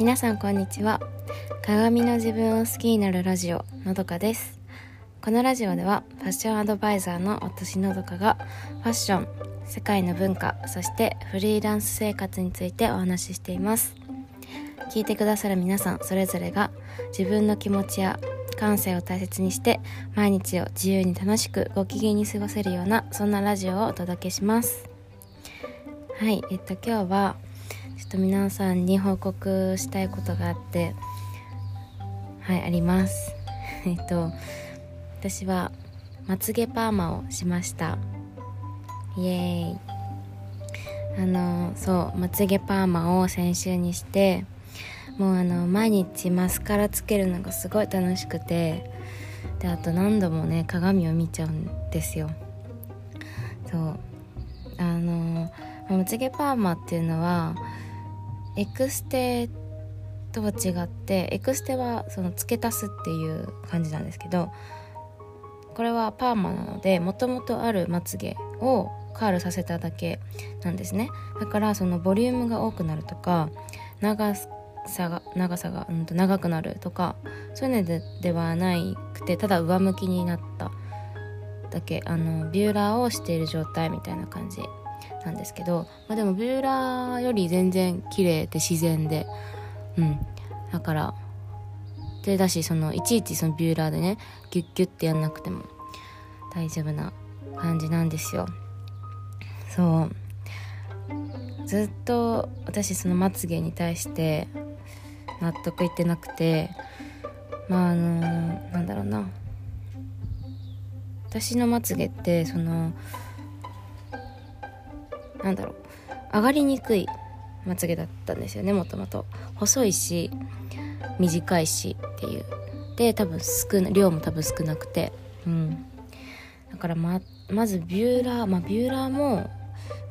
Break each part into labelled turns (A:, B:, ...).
A: 皆さんこんにちは。鏡の自分を好きになるラジオのどかです。このラジオではファッションアドバイザーの私のどかがファッション世界の文化そしてフリーランス生活についてお話ししています。聞いてくださる皆さんそれぞれが自分の気持ちや感性を大切にして毎日を自由に楽しくご機嫌に過ごせるようなそんなラジオをお届けします。はいえっと今日はちょっと皆さんに報告したいことがあってはいあります。えっと私はまつげパーマをしました。イエーイ。あのそうまつげパーマを先週にしてもうあの毎日マスカラつけるのがすごい楽しくてであと何度もね鏡を見ちゃうんですよ。そう。あのまつげパーマっていうのはエクステとは違ってエクステはその付け足すっていう感じなんですけどこれはパーマなのでもともとあるまつげをカールさせただけなんですね。だからそのボリュームが多くなるとか長さが長さが、うん、と長くなるとかそういうのでではなくてただ上向きになっただけあのビューラーをしている状態みたいな感じ。なんですけど、まあ、でもビューラーより全然綺麗で自然でうん。だからでだしそのいちいちそのビューラーでねギュッギュッてやんなくても大丈夫な感じなんですよ。そう。ずっと私そのまつげに対して納得いってなくてまああのなんだろうな。私のまつげってそのなんだろう。上がりにくいまつげだったんですよねもともと。細いし短いしっていう。で多分少な量も多分少なくて。うん。だからままずビューラーまあビューラーも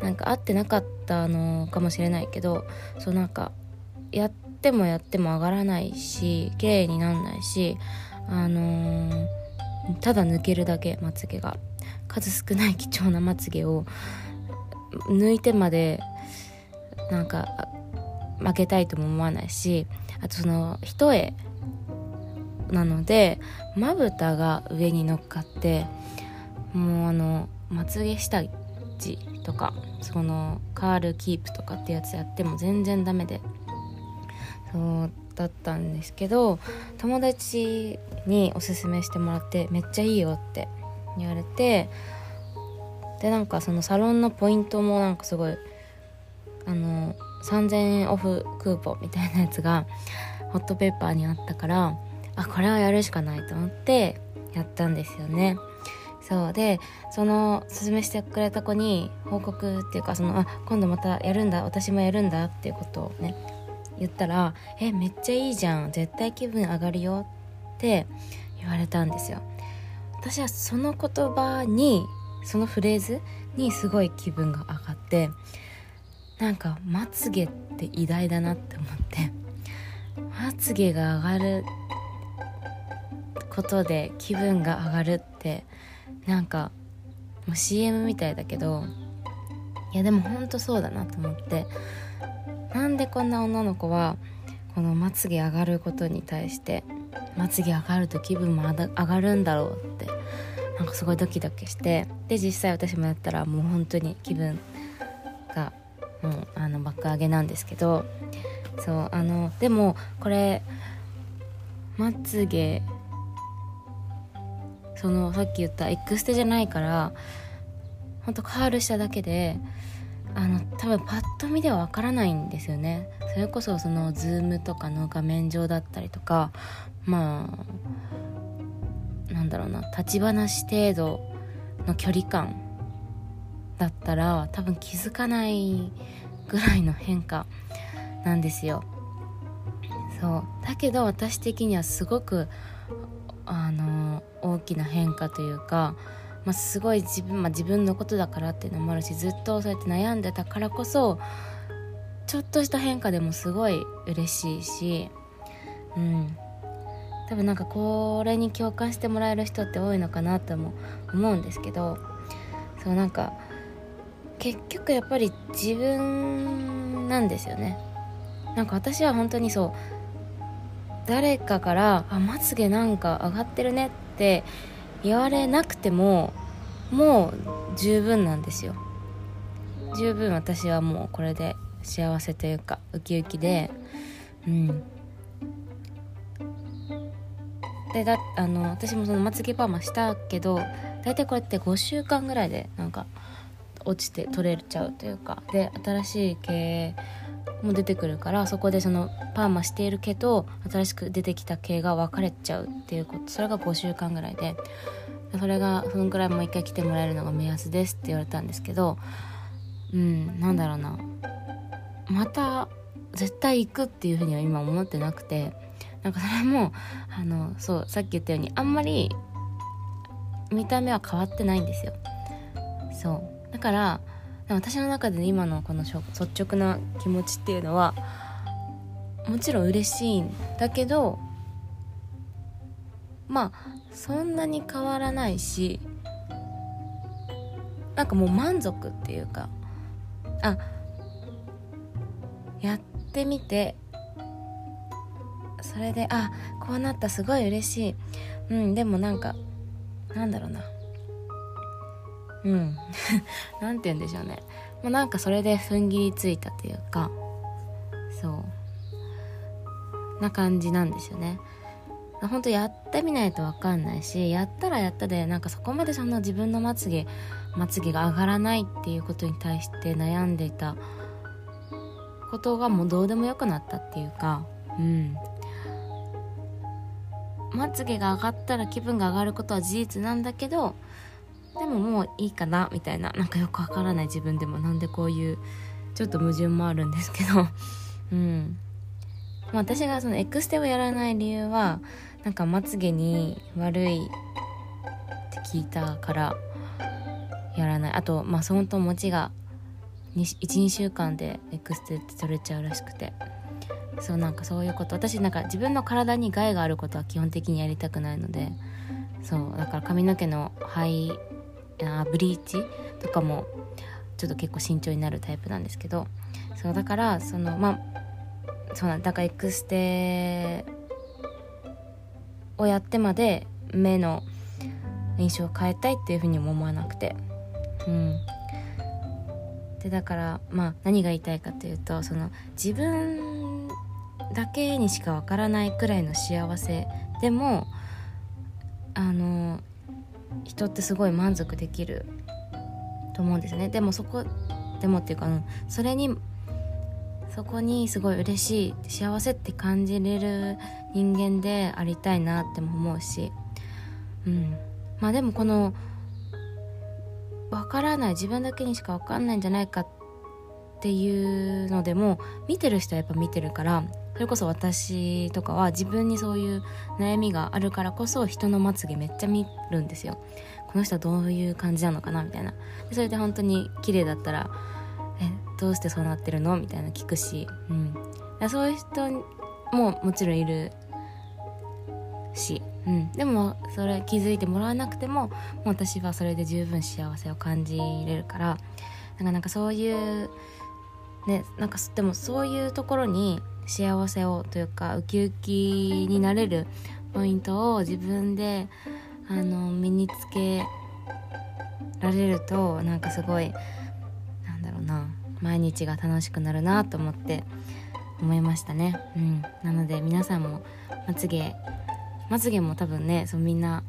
A: なんか合ってなかったのかもしれないけどそうなんかやってもやっても上がらないし綺麗になんないしあのー、ただ抜けるだけまつげが。数少ない貴重なまつげを抜いてまでなんか負けたいとも思わないしあとその一重なのでまぶたが上に乗っかってもうあのまつげ下地とかそのカールキープとかってやつやっても全然ダメでそうだったんですけど友達におすすめしてもらってめっちゃいいよって言われてでなんかそのサロンのポイントもなんかすごいあの3000円オフクーポンみたいなやつがホットペッパーにあったからあこれはやるしかないと思ってやったんですよね。そう。でその勧めしてくれた子に報告っていうかそのあ今度またやるんだ私もやるんだっていうことをね言ったら「えめっちゃいいじゃん絶対気分上がるよ」って言われたんですよ。私はその言葉にそのフレーズにすごい気分が上がってなんかまつげって偉大だなって思ってまつげが上がることで気分が上がるってなんかもう CM みたいだけどいやでもほんとそうだなと思ってなんでこんな女の子はこのまつげ上がることに対してまつげ上がると気分も上がるんだろうってなんかすごいドキドキしてで実際私もやったらもう本当に気分がもうあの爆上げなんですけどそうあのでもこれまつげそのさっき言ったエクステじゃないからほんとカールしただけであの多分パッと見ではわからないんですよね。それこそそのズームとかの画面上だったりとかまあだろうな立ち話程度の距離感だったら多分気づかないぐらいの変化なんですよ。そう。だけど私的にはすごくあの大きな変化というか、まあ、すごい自分,、まあ、自分のことだからっていうのもあるしずっとそうやって悩んでたからこそちょっとした変化でもすごい嬉しいしうん。多分なんかこれに共感してもらえる人って多いのかなとも思うんですけどそうなんか結局やっぱり自分なんですよね。なんか私は本当にそう誰かから「あまつげなんか上がってるね」って言われなくてももう十分なんですよ。十分私はもうこれで幸せというかウキウキで。うん。でだあの私もそのまつげパーマしたけど大体これって5週間ぐらいでなんか落ちて取れちゃうというか。で新しい毛も出てくるからそこでそのパーマしている毛と新しく出てきた毛が分かれちゃうっていうこと。それが5週間ぐらいでそれがそのくらいもう一回来てもらえるのが目安ですって言われたんですけどうんなんだろうな。また絶対行くっていうふうには今思ってなくて。なんかそれもあのそうさっき言ったようにあんまり見た目は変わってないんですよ。そう。だから私の中で今のこの率直な気持ちっていうのはもちろん嬉しいんだけどまあそんなに変わらないしなんかもう満足っていうかあやってみてそれであこうなったすごい嬉しい。うんでもなんかなんだろうな。うん。なんて言うんでしょうね。もうなんかそれで踏ん切りついたというかそう。な感じなんですよね。本当やってみないと分かんないしやったらやったでなんかそこまでそんな自分のまつげまつげが上がらないっていうことに対して悩んでいたことがもうどうでもよくなったっていうかうん。まつげが上がったら気分が上がることは事実なんだけどでももういいかなみたいな。なんかよくわからない自分でもなんでこういうちょっと矛盾もあるんですけど。うん。ま、私がそのエクステをやらない理由はなんかまつげに悪いって聞いたからやらない。あとまあそのと持ちが12週間でエクステって取れちゃうらしくて。そうなんかそういうこと。私なんか自分の体に害があることは基本的にやりたくないので。そうだから髪の毛の肺あブリーチとかもちょっと結構慎重になるタイプなんですけど。そうだからそのまあそうなんだからエクステをやってまで目の印象を変えたいっていうふうにも思わなくて。うん。でだからまあ何が言いたいかというとその自分だけにしかわからないくらいの幸せ。でもあの人ってすごい満足できると思うんですね。でもそこでもっていうか、うん、それにそこにすごい嬉しい幸せって感じれる人間でありたいなっても思うし。うん。まあでもこの分からない自分だけにしか分かんないんじゃないかっていうのでも見てる人はやっぱ見てるからそれこそ私とかは自分にそういう悩みがあるからこそ人のまつげめっちゃ見るんですよ。この人はどういう感じなのかなみたいな。それで本当に綺麗だったらえどうしてそうなってるの？みたいな聞くし、うん、そういう人ももちろんいるし、うん、でもそれ気づいてもらわなくてももう私はそれで十分幸せを感じれるからなんかなんかそういうねなんかでもそういうところに幸せをというかウキウキになれるポイントを自分であの身につけられるとなんかすごいなんだろうな毎日が楽しくなるなと思って思いましたね、うん、なので皆さんもまつげまつげも多分ねそうみんな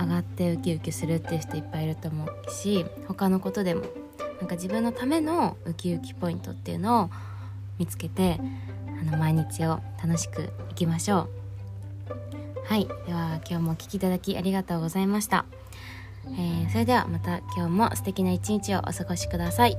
A: 上がってウキウキするっていう人いっぱいいると思うし他のことでもなんか自分のためのウキウキポイントっていうのを見つけてあの毎日を楽しくいきましょう。はい。では今日もお聴きいただきありがとうございました、えー、それではまた今日も素敵な一日をお過ごしください。